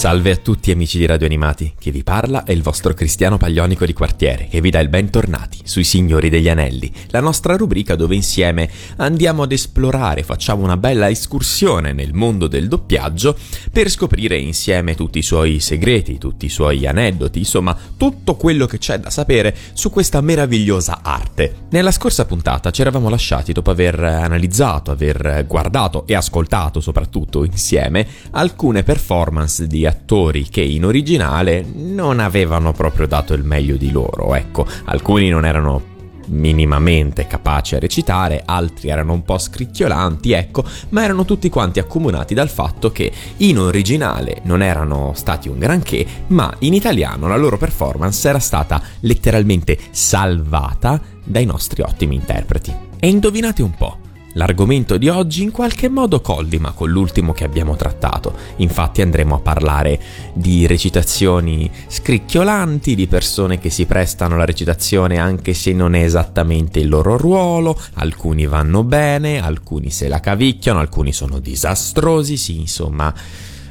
Salve a tutti amici di Radio Animati, chi vi parla è il vostro Cristiano Paglionico di quartiere che vi dà il bentornati sui Signori degli Anelli, la nostra rubrica dove insieme andiamo ad esplorare, facciamo una bella escursione nel mondo del doppiaggio per scoprire insieme tutti i suoi segreti, tutti i suoi aneddoti, insomma tutto quello che c'è da sapere su questa meravigliosa arte. Nella scorsa puntata ci eravamo lasciati dopo aver analizzato, aver guardato e ascoltato soprattutto insieme alcune performance di attori che in originale non avevano proprio dato il meglio di loro, ecco, alcuni non erano minimamente capaci a recitare, altri erano un po' scricchiolanti, ecco, ma erano tutti quanti accomunati dal fatto che in originale non erano stati un granché, ma in italiano la loro performance era stata letteralmente salvata dai nostri ottimi interpreti. E indovinate un po', L'argomento di oggi in qualche modo collima con l'ultimo che abbiamo trattato, infatti andremo a parlare di recitazioni scricchiolanti, di persone che si prestano alla recitazione anche se non è esattamente il loro ruolo, alcuni vanno bene, alcuni se la cavicchiano, alcuni sono disastrosi, sì insomma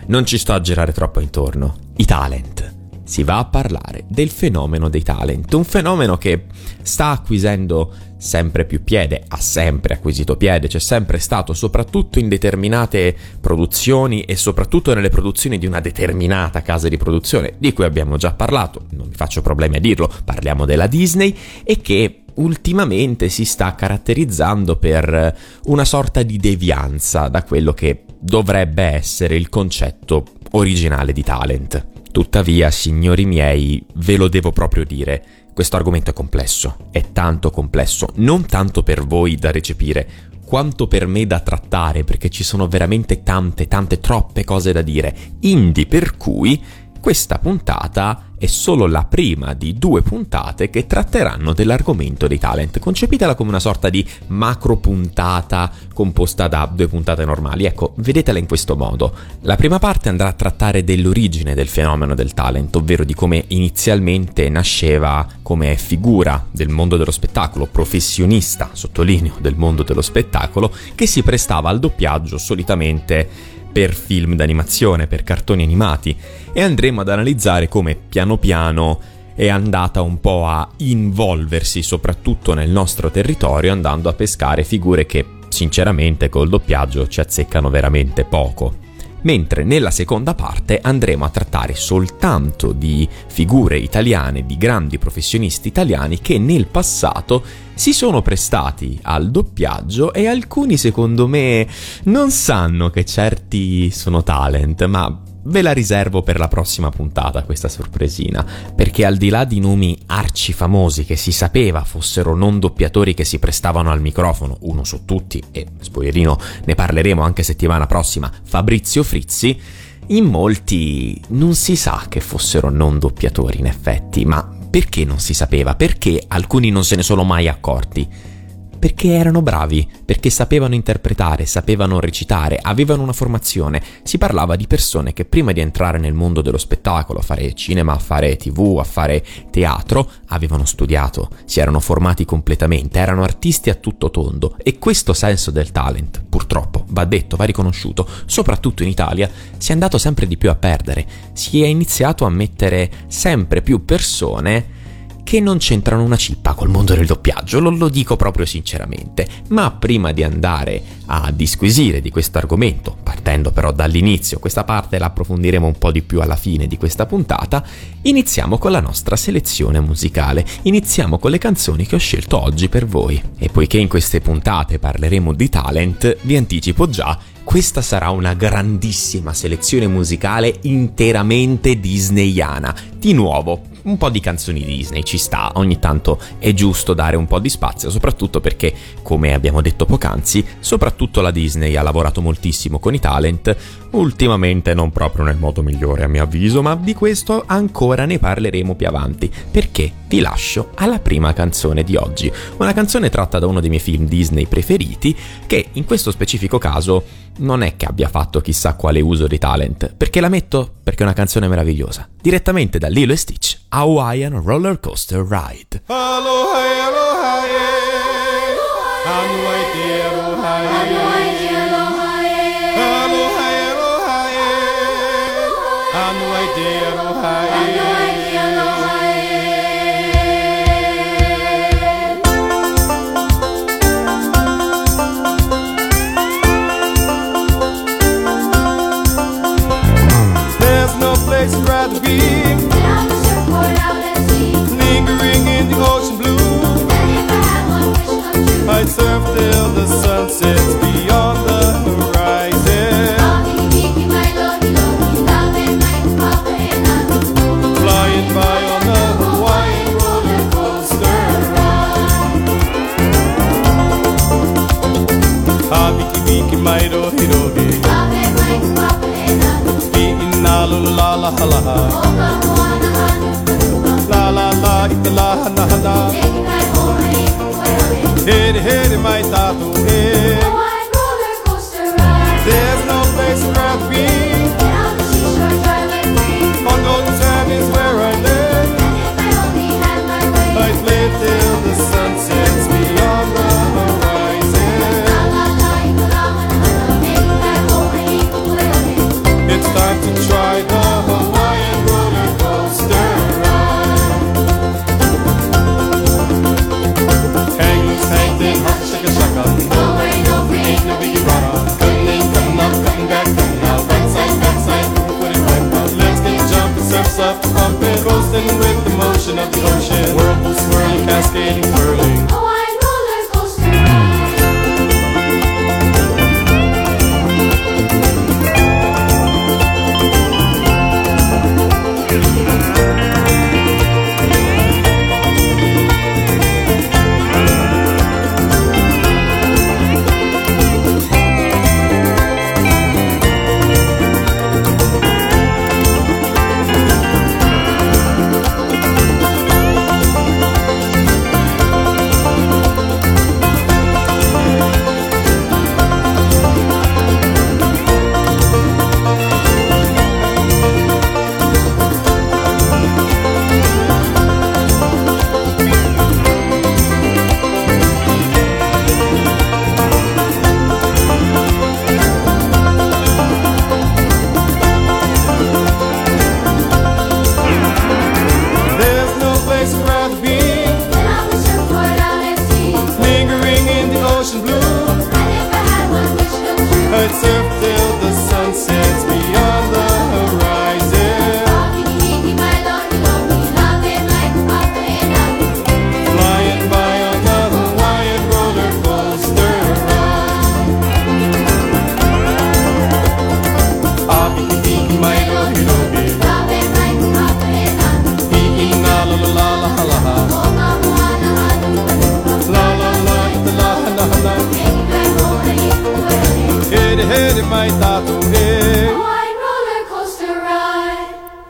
non ci sto a girare troppo intorno. I talent. Si va a parlare del fenomeno dei talent, un fenomeno che sta acquisendo sempre più piede, ha sempre acquisito piede, c'è sempre stato, soprattutto in determinate produzioni e soprattutto nelle produzioni di una determinata casa di produzione, di cui abbiamo già parlato, non mi faccio problemi a dirlo, parliamo della Disney e che ultimamente si sta caratterizzando per una sorta di devianza da quello che dovrebbe essere il concetto originale di talent. Tuttavia, signori miei, ve lo devo proprio dire, questo argomento è complesso, è tanto complesso, non tanto per voi da recepire, quanto per me da trattare, perché ci sono veramente tante, tante, troppe cose da dire, indi per cui questa puntata è solo la prima di due puntate che tratteranno dell'argomento dei talent. Concepitela come una sorta di macro puntata composta da due puntate normali. Ecco, vedetela in questo modo. La prima parte andrà a trattare dell'origine del fenomeno del talent, ovvero di come inizialmente nasceva come figura del mondo dello spettacolo, professionista, sottolineo, del mondo dello spettacolo, che si prestava al doppiaggio solitamente per film d'animazione, per cartoni animati e andremo ad analizzare come piano piano è andata un po' a involversi soprattutto nel nostro territorio andando a pescare figure che sinceramente col doppiaggio ci azzeccano veramente poco. Mentre nella seconda parte andremo a trattare soltanto di figure italiane, di grandi professionisti italiani che nel passato si sono prestati al doppiaggio e alcuni secondo me non sanno che certi sono talent, ma Ve la riservo per la prossima puntata questa sorpresina, perché al di là di nomi arcifamosi che si sapeva fossero non doppiatori che si prestavano al microfono, uno su tutti, e spoilerino ne parleremo anche settimana prossima, Fabrizio Frizzi, in molti non si sa che fossero non doppiatori in effetti, ma perché non si sapeva? Perché alcuni non se ne sono mai accorti? Perché erano bravi, perché sapevano interpretare, sapevano recitare, avevano una formazione. Si parlava di persone che prima di entrare nel mondo dello spettacolo, a fare cinema, a fare tv, a fare teatro, avevano studiato, si erano formati completamente, erano artisti a tutto tondo e questo senso del talent, purtroppo, va detto, va riconosciuto, soprattutto in Italia, si è andato sempre di più a perdere. Si è iniziato a mettere sempre più persone che non c'entrano una cippa col mondo del doppiaggio, lo, lo dico proprio sinceramente. Ma prima di andare a disquisire di questo argomento, partendo però dall'inizio, questa parte la approfondiremo un po' di più alla fine di questa puntata, iniziamo con la nostra selezione musicale. Iniziamo con le canzoni che ho scelto oggi per voi. E poiché in queste puntate parleremo di talent, vi anticipo già questa sarà una grandissima selezione musicale interamente disneyana. Di nuovo, un po' di canzoni Disney ci sta, ogni tanto è giusto dare un po' di spazio, soprattutto perché, come abbiamo detto poc'anzi, soprattutto la Disney ha lavorato moltissimo con i talent, ultimamente non proprio nel modo migliore a mio avviso, ma di questo ancora ne parleremo più avanti. Perché? vi lascio alla prima canzone di oggi. Una canzone tratta da uno dei miei film Disney preferiti, che in questo specifico caso non è che abbia fatto chissà quale uso di talent, perché la metto perché è una canzone meravigliosa. Direttamente da Lilo e Stitch, Hawaiian Roller Coaster Ride. Aloha, La la la, it's my la hit it.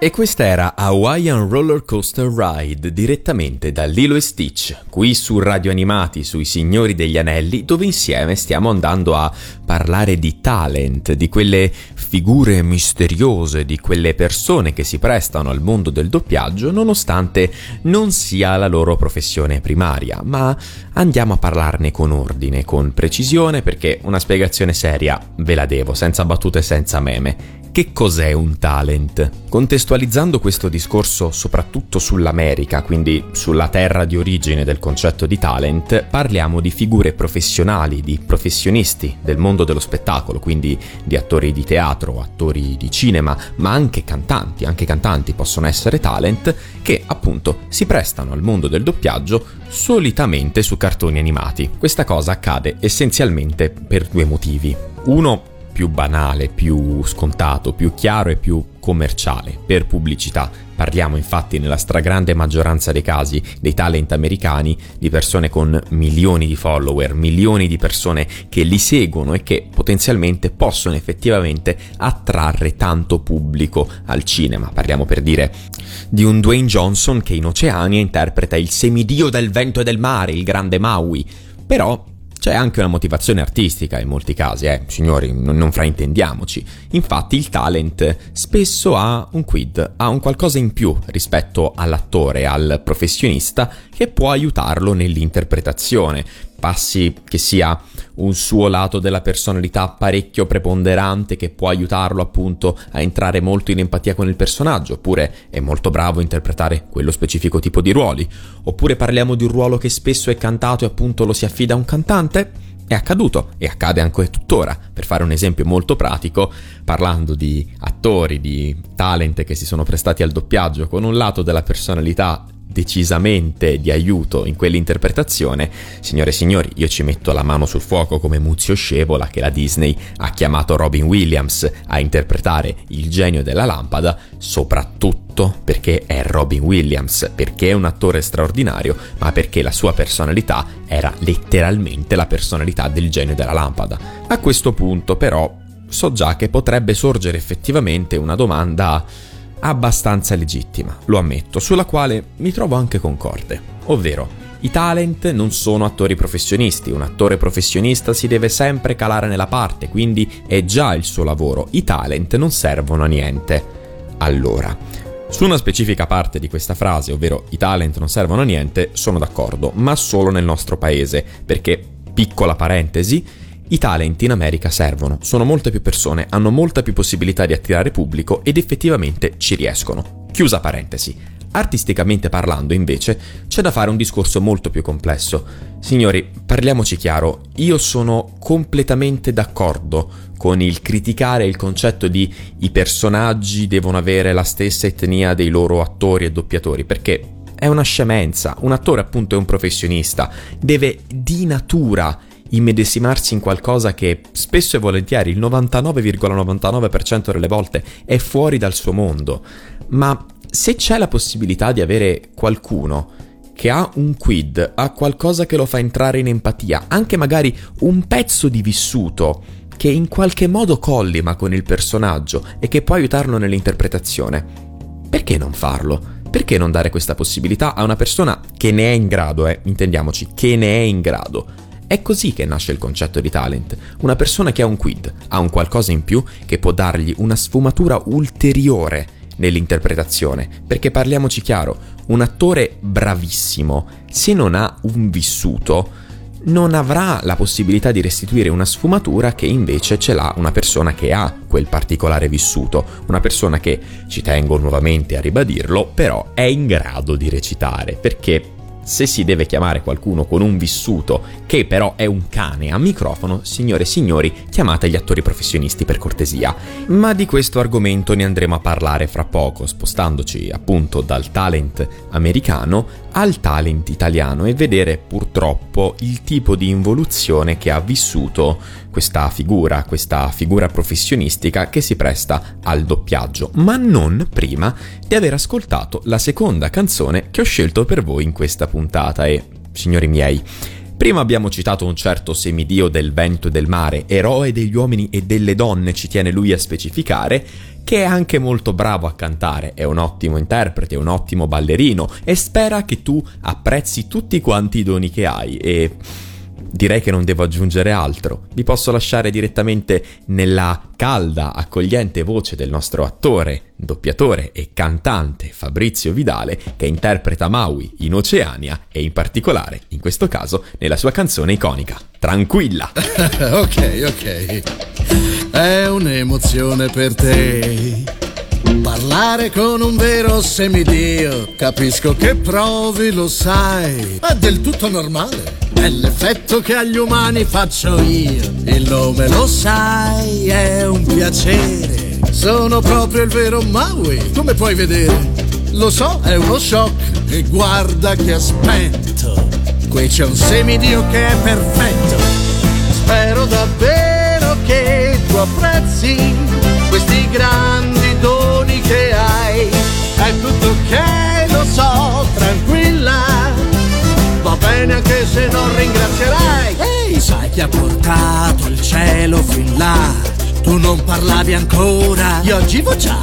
E questa era Hawaiian Roller Coaster Ride direttamente da Lilo e Stitch, qui su Radio Animati sui Signori degli Anelli, dove insieme stiamo andando a parlare di talent, di quelle figure misteriose, di quelle persone che si prestano al mondo del doppiaggio nonostante non sia la loro professione primaria, ma andiamo a parlarne con ordine, con precisione, perché una spiegazione seria ve la devo, senza battute, senza meme. Che cos'è un talent? Contestualizzando questo discorso soprattutto sull'America, quindi sulla terra di origine del concetto di talent, parliamo di figure professionali, di professionisti del mondo dello spettacolo, quindi di attori di teatro, attori di cinema, ma anche cantanti, anche cantanti possono essere talent, che appunto si prestano al mondo del doppiaggio solitamente su cartoni animati. Questa cosa accade essenzialmente per due motivi. Uno più banale, più scontato, più chiaro e più commerciale, per pubblicità. Parliamo infatti nella stragrande maggioranza dei casi dei talent americani di persone con milioni di follower, milioni di persone che li seguono e che potenzialmente possono effettivamente attrarre tanto pubblico al cinema. Parliamo per dire di un Dwayne Johnson che in Oceania interpreta il semidio del vento e del mare, il grande Maui. Però c'è anche una motivazione artistica in molti casi, eh, signori, non, non fraintendiamoci. Infatti il talent spesso ha un quid, ha un qualcosa in più rispetto all'attore, al professionista, che può aiutarlo nell'interpretazione passi che sia un suo lato della personalità parecchio preponderante che può aiutarlo appunto a entrare molto in empatia con il personaggio, oppure è molto bravo a interpretare quello specifico tipo di ruoli, oppure parliamo di un ruolo che spesso è cantato e appunto lo si affida a un cantante. È accaduto e accade anche tuttora. Per fare un esempio molto pratico, parlando di attori, di talent che si sono prestati al doppiaggio con un lato della personalità decisamente di aiuto in quell'interpretazione, signore e signori, io ci metto la mano sul fuoco come Muzio Scevola che la Disney ha chiamato Robin Williams a interpretare il genio della lampada, soprattutto perché è Robin Williams, perché è un attore straordinario, ma perché la sua personalità era letteralmente la personalità del genio della lampada. A questo punto però so già che potrebbe sorgere effettivamente una domanda abbastanza legittima, lo ammetto, sulla quale mi trovo anche concorde, ovvero i talent non sono attori professionisti, un attore professionista si deve sempre calare nella parte, quindi è già il suo lavoro, i talent non servono a niente. Allora, su una specifica parte di questa frase, ovvero i talent non servono a niente, sono d'accordo, ma solo nel nostro paese, perché, piccola parentesi, i talent in America servono, sono molte più persone, hanno molta più possibilità di attirare pubblico ed effettivamente ci riescono. Chiusa parentesi. Artisticamente parlando, invece, c'è da fare un discorso molto più complesso. Signori, parliamoci chiaro, io sono completamente d'accordo con il criticare il concetto di i personaggi devono avere la stessa etnia dei loro attori e doppiatori, perché è una scemenza. Un attore appunto è un professionista, deve di natura immedesimarsi in qualcosa che spesso e volentieri il 99,99% delle volte è fuori dal suo mondo. Ma se c'è la possibilità di avere qualcuno che ha un quid, ha qualcosa che lo fa entrare in empatia, anche magari un pezzo di vissuto che in qualche modo collima con il personaggio e che può aiutarlo nell'interpretazione, perché non farlo? Perché non dare questa possibilità a una persona che ne è in grado, eh, intendiamoci, che ne è in grado? È così che nasce il concetto di talent, una persona che ha un quid, ha un qualcosa in più che può dargli una sfumatura ulteriore nell'interpretazione, perché parliamoci chiaro, un attore bravissimo, se non ha un vissuto, non avrà la possibilità di restituire una sfumatura che invece ce l'ha una persona che ha quel particolare vissuto, una persona che, ci tengo nuovamente a ribadirlo, però è in grado di recitare, perché se si deve chiamare qualcuno con un vissuto che però è un cane a microfono, signore e signori, chiamate gli attori professionisti per cortesia. Ma di questo argomento ne andremo a parlare fra poco, spostandoci appunto dal talent americano al talent italiano e vedere purtroppo il tipo di involuzione che ha vissuto questa figura, questa figura professionistica che si presta al doppiaggio, ma non prima di aver ascoltato la seconda canzone che ho scelto per voi in questa puntata. E, signori miei, Prima abbiamo citato un certo semidio del vento e del mare, eroe degli uomini e delle donne, ci tiene lui a specificare, che è anche molto bravo a cantare, è un ottimo interprete, un ottimo ballerino e spera che tu apprezzi tutti quanti i doni che hai. E direi che non devo aggiungere altro. Vi posso lasciare direttamente nella calda, accogliente voce del nostro attore, doppiatore e cantante Fabrizio Vidale che interpreta Maui in Oceania e in particolare, in questo caso, nella sua canzone iconica, Tranquilla. ok, ok. È un'emozione per te Parlare con un vero semidio, capisco che provi, lo sai. È del tutto normale. È l'effetto che agli umani faccio io. Il nome lo sai, è un piacere. Sono proprio il vero Maui, come puoi vedere. Lo so, è uno shock. E guarda che aspetto. Qui c'è un semidio che è perfetto. Spero davvero che tu apprezzi questi grandi Anche se non ringrazierai. Ehi, sai chi ha portato il cielo fin là? Tu non parlavi ancora, io oggi vo già.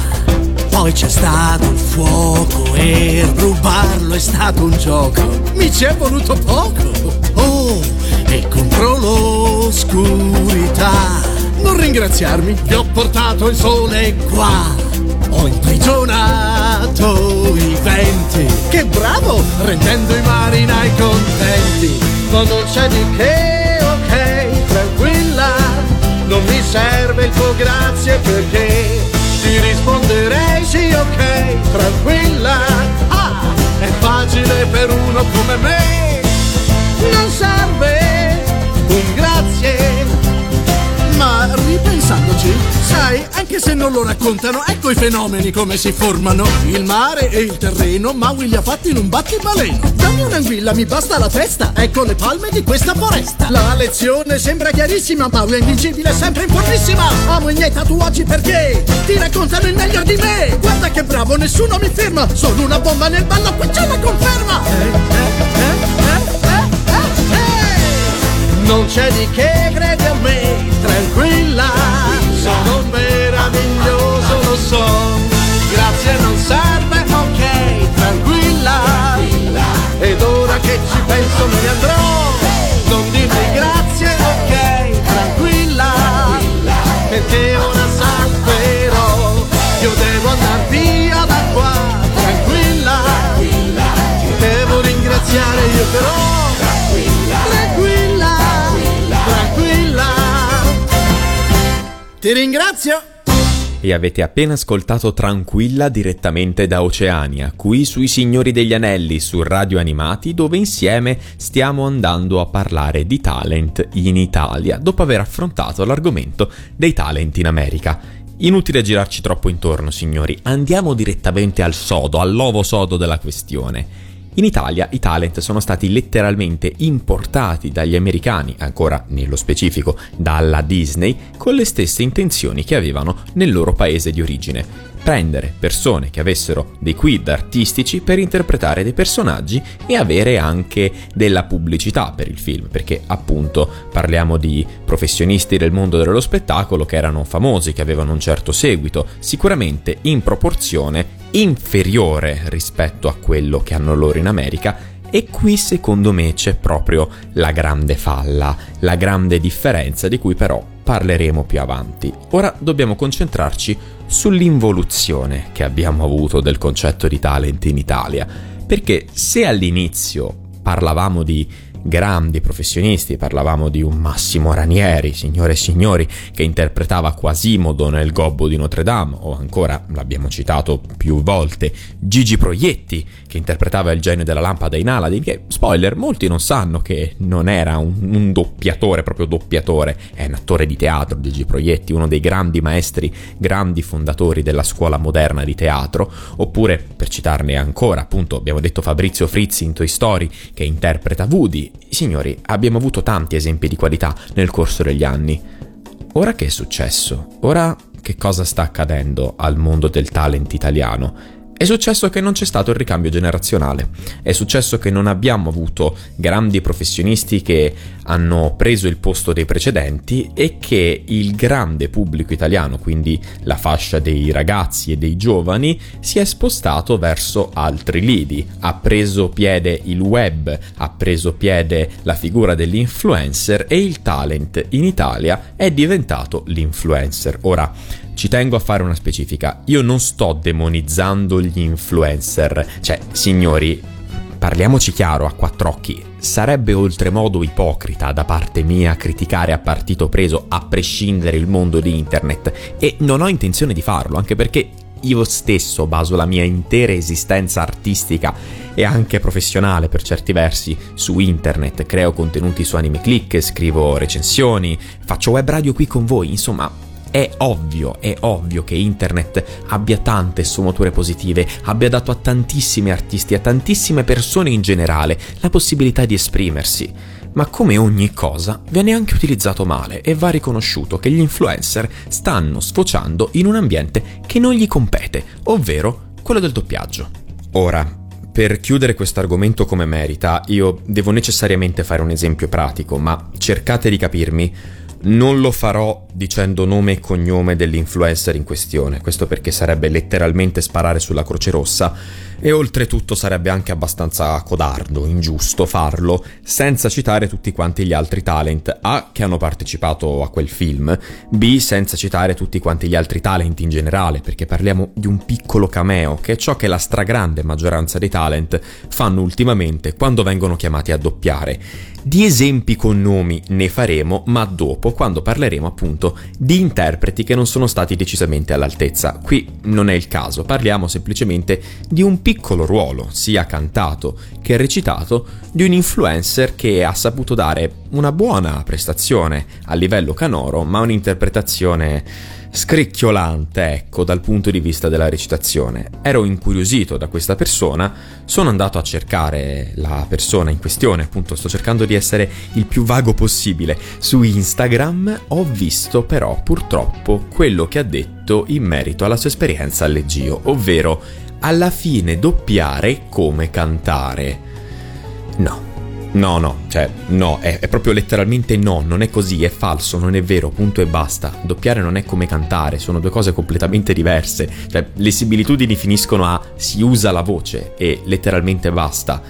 Poi c'è stato il fuoco e rubarlo è stato un gioco. Mi ci è voluto poco. Oh, e contro l'oscurità. Non ringraziarmi, ti ho portato il sole qua. Ho imprigionato i venti. Che bravo, rendendo i marinai contenti. Ma non c'è di che, ok, tranquilla. Non mi serve il tuo grazie perché ti risponderei sì, ok, tranquilla. Ah, è facile per uno come me. Non serve sai, anche se non lo raccontano, ecco i fenomeni come si formano. Il mare e il terreno, Maui li ha fatti in un battibaleno. Dammi un'anguilla, mi basta la testa, ecco le palme di questa foresta. La lezione sembra chiarissima, Maui è invincibile, sempre in formissima. Amo i miei tatuaggi perché ti raccontano il meglio di me. Guarda che bravo, nessuno mi ferma, sono una bomba nel ballo, qui c'è la conferma. Eh, eh, eh, eh, eh, eh. Non c'è di che, credi a me, tranquilla, sono meraviglioso, lo so. Grazie non serve, ok, tranquilla. Ed ora che ci penso me ne andrò. Non dirmi grazie, ok, tranquilla. Perché ora salverò. Io devo andar via da qua, tranquilla. Ti devo ringraziare io però. Ti ringrazio. E avete appena ascoltato Tranquilla direttamente da Oceania, qui sui Signori degli Anelli, su Radio Animati, dove insieme stiamo andando a parlare di talent in Italia, dopo aver affrontato l'argomento dei talent in America. Inutile girarci troppo intorno, signori, andiamo direttamente al sodo, all'ovo sodo della questione. In Italia i talent sono stati letteralmente importati dagli americani, ancora nello specifico dalla Disney, con le stesse intenzioni che avevano nel loro paese di origine. Prendere persone che avessero dei quid artistici per interpretare dei personaggi e avere anche della pubblicità per il film, perché appunto parliamo di professionisti del mondo dello spettacolo che erano famosi, che avevano un certo seguito, sicuramente in proporzione inferiore rispetto a quello che hanno loro in America e qui secondo me c'è proprio la grande falla, la grande differenza di cui però parleremo più avanti. Ora dobbiamo concentrarci sull'involuzione che abbiamo avuto del concetto di talent in Italia, perché se all'inizio parlavamo di grandi professionisti, parlavamo di un Massimo Ranieri, signore e signori, che interpretava Quasimodo nel Gobbo di Notre Dame, o ancora, l'abbiamo citato più volte, Gigi Proietti, che interpretava il genio della lampada in Aladdin, che, spoiler, molti non sanno che non era un, un doppiatore, proprio doppiatore, è un attore di teatro, Gigi Proietti, uno dei grandi maestri, grandi fondatori della scuola moderna di teatro, oppure, per citarne ancora, appunto, abbiamo detto Fabrizio Frizzi in Toy Story, che interpreta Woody, Signori, abbiamo avuto tanti esempi di qualità nel corso degli anni. Ora che è successo? Ora che cosa sta accadendo al mondo del talent italiano? È successo che non c'è stato il ricambio generazionale, è successo che non abbiamo avuto grandi professionisti che hanno preso il posto dei precedenti e che il grande pubblico italiano, quindi la fascia dei ragazzi e dei giovani, si è spostato verso altri lidi. Ha preso piede il web, ha preso piede la figura dell'influencer e il talent in Italia è diventato l'influencer. Ora, ci tengo a fare una specifica. Io non sto demonizzando gli influencer. Cioè, signori, parliamoci chiaro a quattro occhi. Sarebbe oltremodo ipocrita da parte mia criticare a partito preso a prescindere il mondo di internet. E non ho intenzione di farlo, anche perché io stesso baso la mia intera esistenza artistica e anche professionale per certi versi su internet, creo contenuti su Anime Click, scrivo recensioni, faccio web radio qui con voi, insomma è ovvio, è ovvio che internet abbia tante sfumature positive, abbia dato a tantissimi artisti, a tantissime persone in generale, la possibilità di esprimersi. ma come ogni cosa viene anche utilizzato male e va riconosciuto che gli influencer stanno sfociando in un ambiente che non gli compete, ovvero quello del doppiaggio. Ora, per chiudere questo argomento come merita, io devo necessariamente fare un esempio pratico, ma cercate di capirmi non lo farò dicendo nome e cognome dell'influencer in questione, questo perché sarebbe letteralmente sparare sulla Croce Rossa e oltretutto sarebbe anche abbastanza codardo, ingiusto farlo senza citare tutti quanti gli altri talent. A che hanno partecipato a quel film, B senza citare tutti quanti gli altri talent in generale, perché parliamo di un piccolo cameo, che è ciò che la stragrande maggioranza dei talent fanno ultimamente quando vengono chiamati a doppiare. Di esempi con nomi ne faremo, ma dopo, quando parleremo appunto di interpreti che non sono stati decisamente all'altezza. Qui non è il caso, parliamo semplicemente di un piccolo ruolo, sia cantato che recitato, di un influencer che ha saputo dare una buona prestazione a livello canoro, ma un'interpretazione scricchiolante, ecco, dal punto di vista della recitazione. Ero incuriosito da questa persona, sono andato a cercare la persona in questione, appunto sto cercando di essere il più vago possibile. Su Instagram ho visto però purtroppo quello che ha detto in merito alla sua esperienza al leggio, ovvero alla fine doppiare come cantare. No, No, no, cioè, no, è, è, proprio letteralmente no, non è così, è falso, non è vero, punto e basta. Doppiare non è come cantare, sono due cose completamente diverse. Cioè, le similitudini finiscono a si usa la voce e letteralmente basta.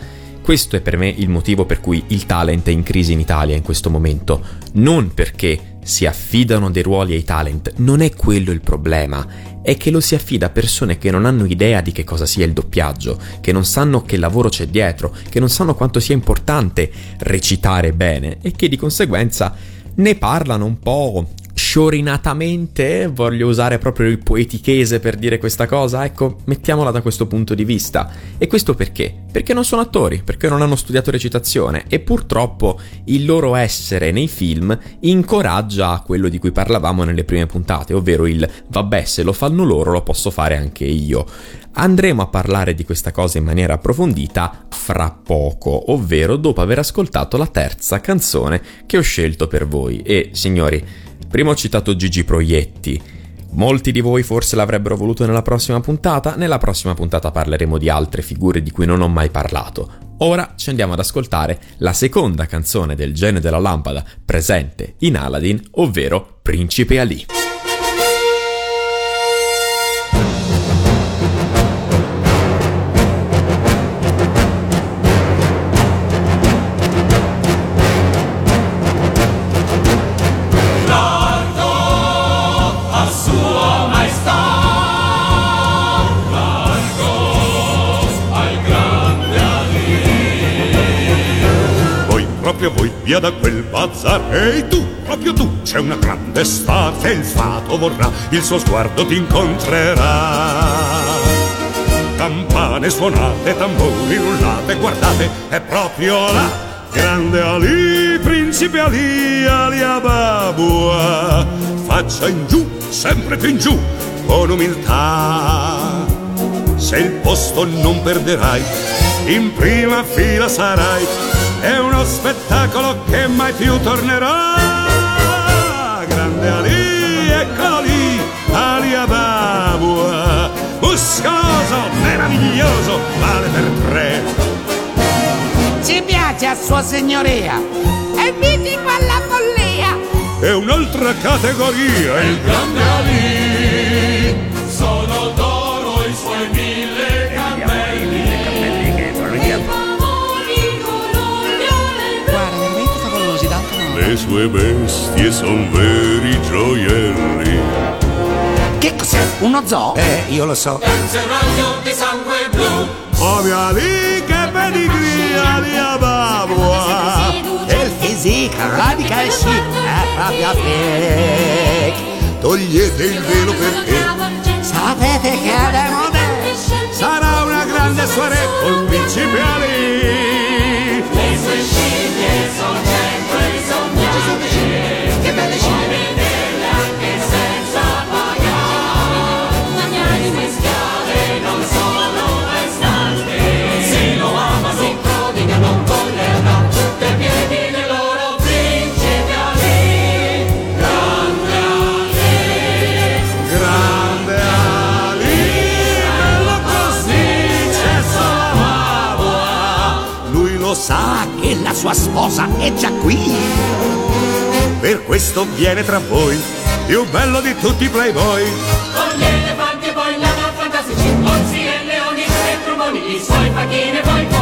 Questo è per me il motivo per cui il talent è in crisi in Italia in questo momento. Non perché si affidano dei ruoli ai talent, non è quello il problema. È che lo si affida a persone che non hanno idea di che cosa sia il doppiaggio, che non sanno che lavoro c'è dietro, che non sanno quanto sia importante recitare bene e che di conseguenza ne parlano un po' sciorinatamente, voglio usare proprio il poetichese per dire questa cosa, ecco, mettiamola da questo punto di vista. E questo perché? Perché non sono attori, perché non hanno studiato recitazione e purtroppo il loro essere nei film incoraggia quello di cui parlavamo nelle prime puntate, ovvero il vabbè, se lo fanno loro lo posso fare anche io. Andremo a parlare di questa cosa in maniera approfondita fra poco, ovvero dopo aver ascoltato la terza canzone che ho scelto per voi. E signori, Prima ho citato Gigi Proietti. Molti di voi forse l'avrebbero voluto nella prossima puntata, nella prossima puntata parleremo di altre figure di cui non ho mai parlato. Ora ci andiamo ad ascoltare la seconda canzone del genio della lampada presente in Aladdin, ovvero Principe Ali. Proprio voi, via da quel bazar. Ehi tu, proprio tu, c'è una grande estate, il fato vorrà, il suo sguardo ti incontrerà. Campane suonate, tamburi rullate, guardate, è proprio là. Grande Ali, principe Ali, Ali Ababua, faccia in giù, sempre più in giù, con umiltà. Se il posto non perderai, in prima fila sarai è uno spettacolo che mai più tornerà. Grande Ali, eccolo lì, Ali Ababua, muscoloso, meraviglioso, vale per tre. Ci piace a sua signoria, è mitico alla follia. È un'altra categoria, il grande Ali. Sono d'oro i suoi mille sue bestie son veri gioielli. Che cos'è? Uno zoo? Eh, io lo so. Serraglio di sangue blu. Oh mia lì, che pedigria di Ababua. E il physique radical chic è proprio fake. Togliete il velo perché Sapete che è moderne? sarà una grande soirée col principe Ali. Le sue scimmie sono sa che la sua sposa è già qui. Per questo viene tra voi, più bello di tutti i playboy. Con gli elefanti e poi lama fantastici, orsi e leoni e trumoni, i suoi facchini poi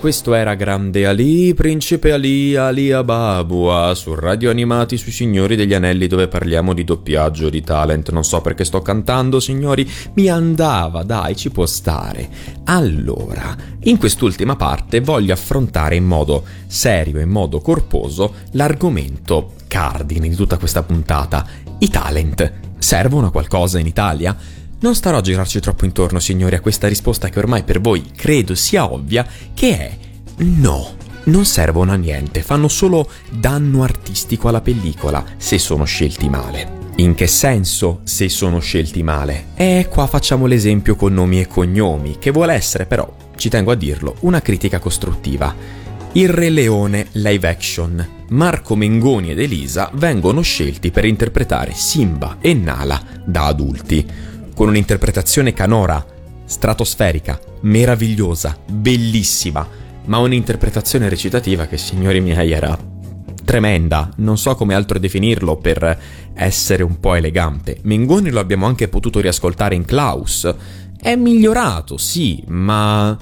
questo era Grande Ali, Principe Ali, Ali Ababua, su Radio Animati sui Signori degli Anelli dove parliamo di doppiaggio, di talent. Non so perché sto cantando, signori, mi andava, dai, ci può stare. Allora, in quest'ultima parte voglio affrontare in modo serio, in modo corposo, l'argomento cardine di tutta questa puntata. I talent servono a qualcosa in Italia? Non starò a girarci troppo intorno, signori, a questa risposta che ormai per voi credo sia ovvia, che è no. Non servono a niente, fanno solo danno artistico alla pellicola se sono scelti male. In che senso se sono scelti male? E qua facciamo l'esempio con nomi e cognomi, che vuole essere però, ci tengo a dirlo, una critica costruttiva. Il Re Leone live action. Marco Mengoni ed Elisa vengono scelti per interpretare Simba e Nala da adulti con un'interpretazione canora, stratosferica, meravigliosa, bellissima, ma un'interpretazione recitativa che, signori miei, era tremenda, non so come altro definirlo per essere un po' elegante. Mengoni lo abbiamo anche potuto riascoltare in Klaus. È migliorato, sì, ma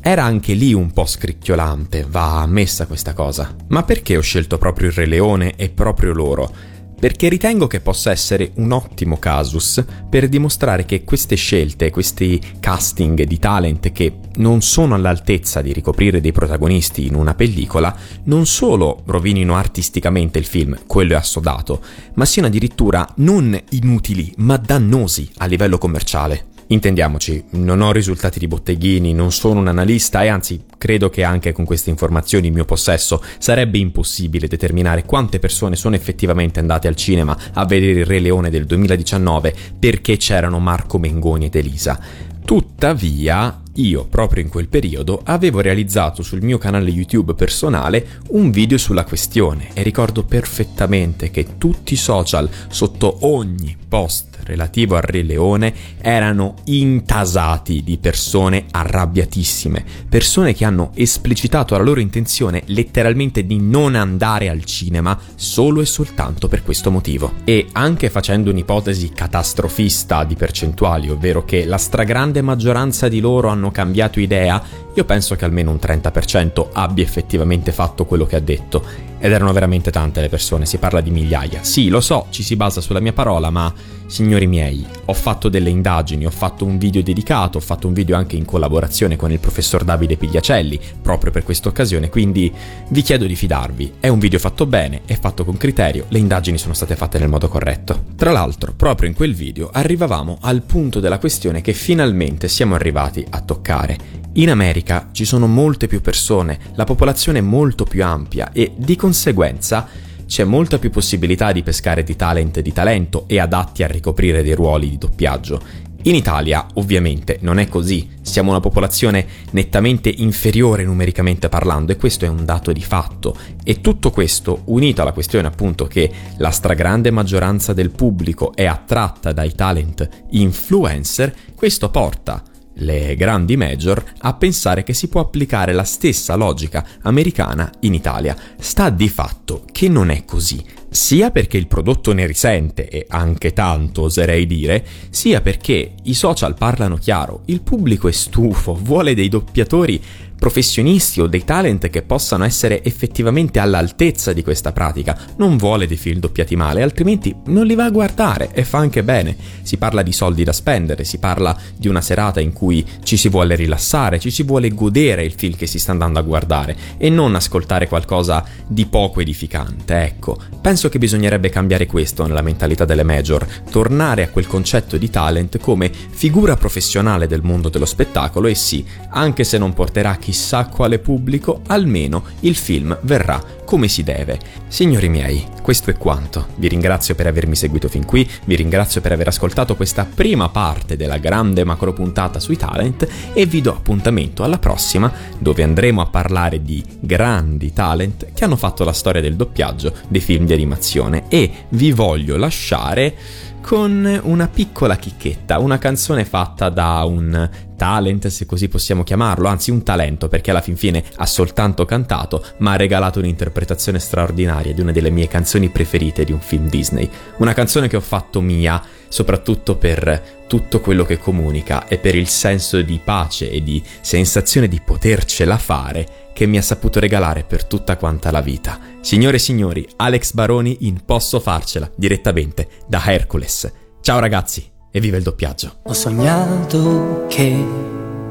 era anche lì un po' scricchiolante, va ammessa questa cosa. Ma perché ho scelto proprio il Re Leone e proprio loro? Perché ritengo che possa essere un ottimo casus per dimostrare che queste scelte, questi casting di talent che non sono all'altezza di ricoprire dei protagonisti in una pellicola, non solo rovinino artisticamente il film, quello è assodato, ma siano addirittura non inutili, ma dannosi a livello commerciale. Intendiamoci, non ho risultati di botteghini, non sono un analista e anzi credo che anche con queste informazioni in mio possesso sarebbe impossibile determinare quante persone sono effettivamente andate al cinema a vedere il Re Leone del 2019 perché c'erano Marco Mengoni ed Elisa. Tuttavia, io proprio in quel periodo avevo realizzato sul mio canale YouTube personale un video sulla questione e ricordo perfettamente che tutti i social sotto ogni post relativo al Re Leone erano intasati di persone arrabbiatissime, persone che hanno esplicitato la loro intenzione letteralmente di non andare al cinema solo e soltanto per questo motivo. E anche facendo un'ipotesi catastrofista di percentuali, ovvero che la stragrande maggioranza di loro hanno cambiato idea, io penso che almeno un 30% abbia effettivamente fatto quello che ha detto. Ed erano veramente tante le persone, si parla di migliaia. Sì, lo so, ci si basa sulla mia parola, ma signori miei, ho fatto delle indagini, ho fatto un video dedicato, ho fatto un video anche in collaborazione con il professor Davide Pigliacelli, proprio per questa occasione, quindi vi chiedo di fidarvi. È un video fatto bene, è fatto con criterio, le indagini sono state fatte nel modo corretto. Tra l'altro, proprio in quel video arrivavamo al punto della questione che finalmente siamo arrivati a toccare. In America ci sono molte più persone, la popolazione è molto più ampia e di conseguenza c'è molta più possibilità di pescare di talent di talento e adatti a ricoprire dei ruoli di doppiaggio. In Italia, ovviamente, non è così. Siamo una popolazione nettamente inferiore numericamente parlando e questo è un dato di fatto. E tutto questo, unito alla questione appunto che la stragrande maggioranza del pubblico è attratta dai talent influencer, questo porta le grandi major a pensare che si può applicare la stessa logica americana in Italia. Sta di fatto che non è così, sia perché il prodotto ne risente, e anche tanto oserei dire, sia perché i social parlano chiaro, il pubblico è stufo, vuole dei doppiatori professionisti o dei talent che possano essere effettivamente all'altezza di questa pratica. Non vuole dei film doppiati male, altrimenti non li va a guardare e fa anche bene. Si parla di soldi da spendere, si parla di una serata in cui ci si vuole rilassare, ci si vuole godere il film che si sta andando a guardare e non ascoltare qualcosa di poco edificante. Ecco, penso che bisognerebbe cambiare questo nella mentalità delle major, tornare a quel concetto di talent come figura professionale del mondo dello spettacolo e sì, anche se non porterà chissà quale pubblico, almeno il film verrà come si deve. Signori miei, questo è quanto. Vi ringrazio per avermi seguito fin qui, vi ringrazio per aver ascoltato questa prima parte della grande macro puntata sui talent e vi do appuntamento alla prossima dove andremo a parlare di grandi talent che hanno fatto la storia del doppiaggio dei film di animazione e vi voglio lasciare con una piccola chicchetta, una canzone fatta da un talent, se così possiamo chiamarlo, anzi un talento, perché alla fin fine ha soltanto cantato, ma ha regalato un'interpretazione straordinaria di una delle mie canzoni preferite di un film Disney. Una canzone che ho fatto mia, soprattutto per tutto quello che comunica e per il senso di pace e di sensazione di potercela fare che mi ha saputo regalare per tutta quanta la vita. Signore e signori, Alex Baroni in Posso farcela, direttamente da Hercules. Ciao ragazzi e viva il doppiaggio. Ho sognato che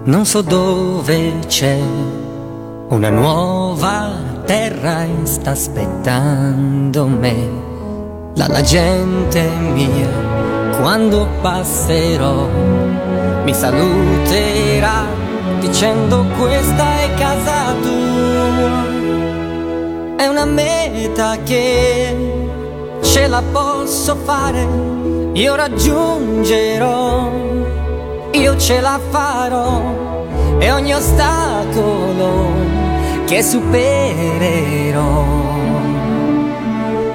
non so dove c'è una nuova terra e sta aspettando me. La, la gente mia, quando passerò, mi saluterà dicendo questa è casa tua. È una meta che ce la posso fare, io raggiungerò, io ce la farò e ogni ostacolo che supererò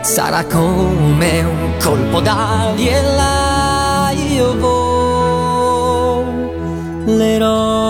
sarà come un colpo d'ali e là io volerò.